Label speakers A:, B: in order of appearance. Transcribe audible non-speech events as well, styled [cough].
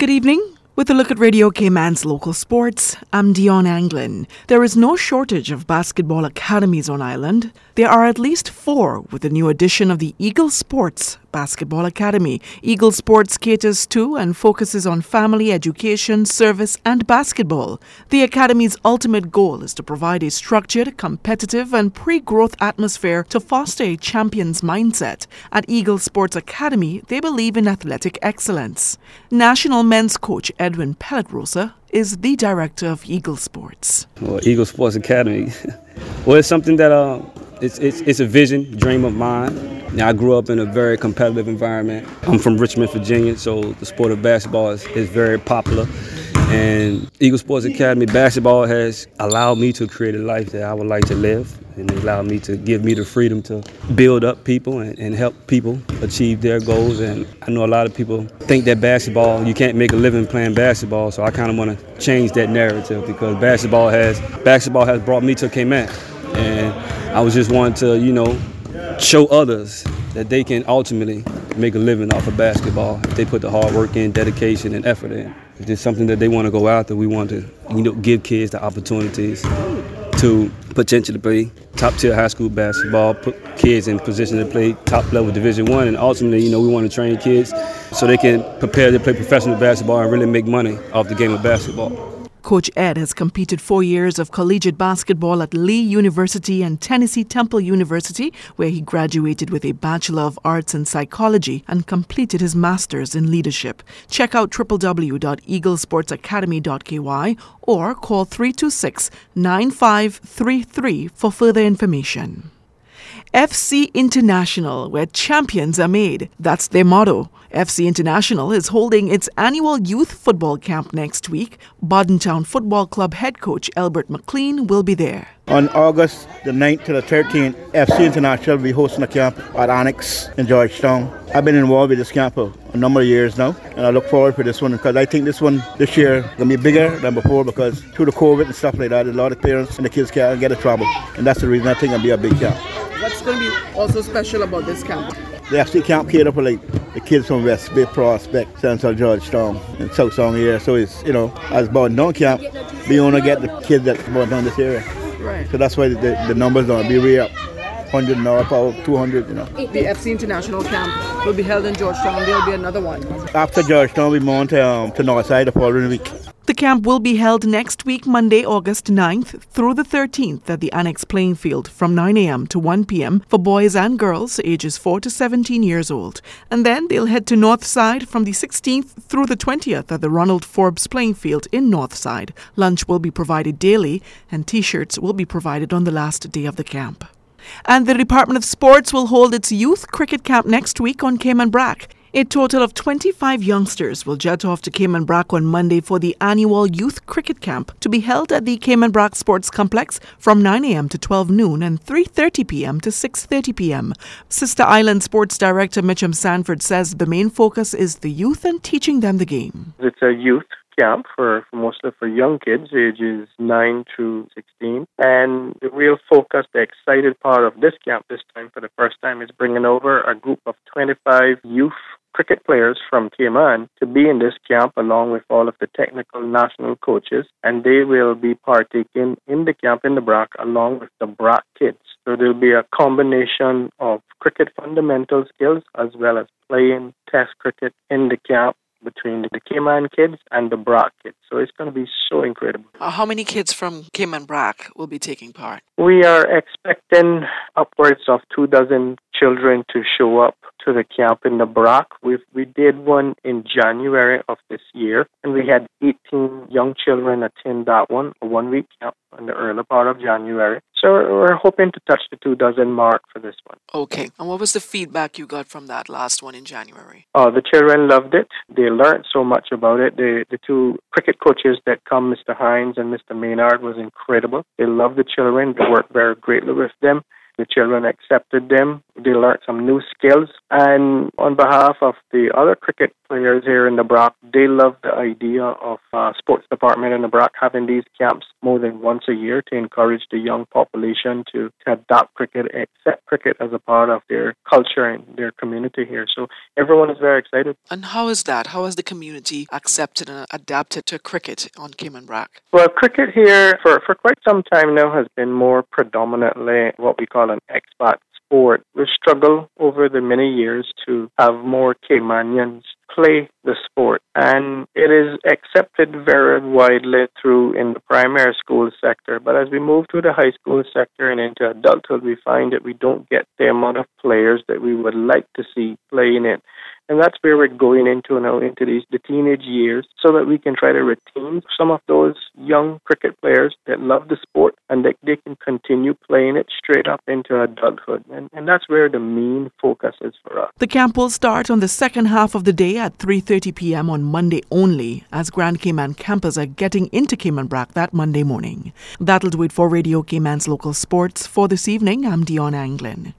A: Good evening. With a look at Radio Cayman's local sports, I'm Dion Anglin. There is no shortage of basketball academies on island. There are at least four with the new addition of the Eagle Sports Basketball Academy. Eagle Sports caters to and focuses on family, education, service, and basketball. The Academy's ultimate goal is to provide a structured, competitive, and pre growth atmosphere to foster a champion's mindset. At Eagle Sports Academy, they believe in athletic excellence. National men's coach Edwin Pelletrosa is the director of Eagle Sports.
B: Well, Eagle Sports Academy. [laughs] well, it's something that uh, it's, it's, it's a vision, dream of mine. Now, I grew up in a very competitive environment. I'm from Richmond, Virginia, so the sport of basketball is, is very popular. And Eagle Sports Academy basketball has allowed me to create a life that I would like to live. And it allowed me to give me the freedom to build up people and, and help people achieve their goals. And I know a lot of people think that basketball, you can't make a living playing basketball. So I kind of want to change that narrative because basketball has basketball has brought me to Cayman. And I was just wanting to, you know, show others that they can ultimately make a living off of basketball if they put the hard work in, dedication, and effort in. It's something that they want to go after, we want to, you know, give kids the opportunities to potentially play top tier high school basketball, put kids in position to play top level Division One, and ultimately, you know, we want to train kids so they can prepare to play professional basketball and really make money off the game of basketball.
A: Coach Ed has competed four years of collegiate basketball at Lee University and Tennessee Temple University, where he graduated with a Bachelor of Arts in Psychology and completed his Master's in Leadership. Check out www.eaglesportsacademy.ky or call 326 9533 for further information. FC International, where champions are made. That's their motto. FC International is holding its annual youth football camp next week. Bodden Town Football Club head coach Albert McLean will be there.
C: On August the 9th to the 13th, FC International will be hosting a camp at Annex in Georgetown. I've been involved with this camp for a number of years now, and I look forward to this one because I think this one this year going to be bigger than before because through the COVID and stuff like that, a lot of parents and the kids can't get a trouble, and that's the reason I think it'll be a big camp.
A: What's going to be also special about this camp?
C: They actually camp cater for like the kids from West Bay Prospect, Central Georgetown, and South Sound area. So it's, you know, as Bowdoin camp, we only get the kids that Bowdoin this area.
A: Right.
C: So that's why the, the numbers don't be way up. 100 an hour, power 200, you know.
A: The FC International Camp will be held in Georgetown. There'll be another one.
C: After Georgetown, we move on to, um, to Northside the following week.
A: Camp will be held next week, Monday, August 9th through the 13th at the Annex Playing Field from 9 a.m. to 1 p.m. for boys and girls ages 4 to 17 years old. And then they'll head to Northside from the 16th through the 20th at the Ronald Forbes Playing Field in Northside. Lunch will be provided daily and t-shirts will be provided on the last day of the camp. And the Department of Sports will hold its youth cricket camp next week on Cayman Brac. A total of 25 youngsters will jet off to Cayman Brac on Monday for the annual Youth Cricket Camp to be held at the Cayman Brac Sports Complex from 9 a.m. to 12 noon and 3:30 p.m. to 6:30 p.m. Sister Island Sports Director Mitchum Sanford says the main focus is the youth and teaching them the game.
D: It's a youth camp for, for mostly for young kids ages 9 to 16 and the real focus the excited part of this camp this time for the first time is bringing over a group of 25 youth cricket players from Cayman to be in this camp along with all of the technical national coaches, and they will be partaking in the camp in the BRAC along with the BRAC kids. So there'll be a combination of cricket fundamental skills as well as playing test cricket in the camp between the Cayman kids and the BRAC kids. So it's going to be so incredible.
A: Uh, how many kids from Cayman BRAC will be taking part?
D: We are expecting upwards of two dozen children to show up to the camp in the BRAC. We we did one in January of this year, and we had 18 young children attend that one, a one week camp in the early part of January. So we're hoping to touch the two dozen mark for this one.
A: Okay. And what was the feedback you got from that last one in January?
D: Oh, the children loved it. They learned so much about it. The the two cricket coaches that come, Mr. Hines and Mr. Maynard, was incredible. They loved the children. They worked very greatly with them The children accepted them. They learned some new skills. And on behalf of the other cricket players here in the Brac, they love the idea of uh, sports department in the Brac having these camps more than once a year to encourage the young population to, to adopt cricket, accept cricket as a part of their culture and their community here. So everyone is very excited.
A: And how is that? How has the community accepted and adapted to cricket on Cayman Brac?
D: Well, cricket here for, for quite some time now has been more predominantly what we call an expat sport. We struggle over the many years to have more Caymanians play the sport and it is accepted very widely through in the primary school sector but as we move to the high school sector and into adulthood we find that we don't get the amount of players that we would like to see playing it and that's where we're going into now into these the teenage years so that we can try to retain some of those young cricket players that love the sport and that they can continue playing it straight up into adulthood and, and that's where the main focus is for us
A: the camp will start on the second half of the day at 3.30 p.m. on Monday only as Grand Cayman campers are getting into Cayman Brac that Monday morning. That'll do it for Radio Cayman's local sports. For this evening, I'm Dion Anglin.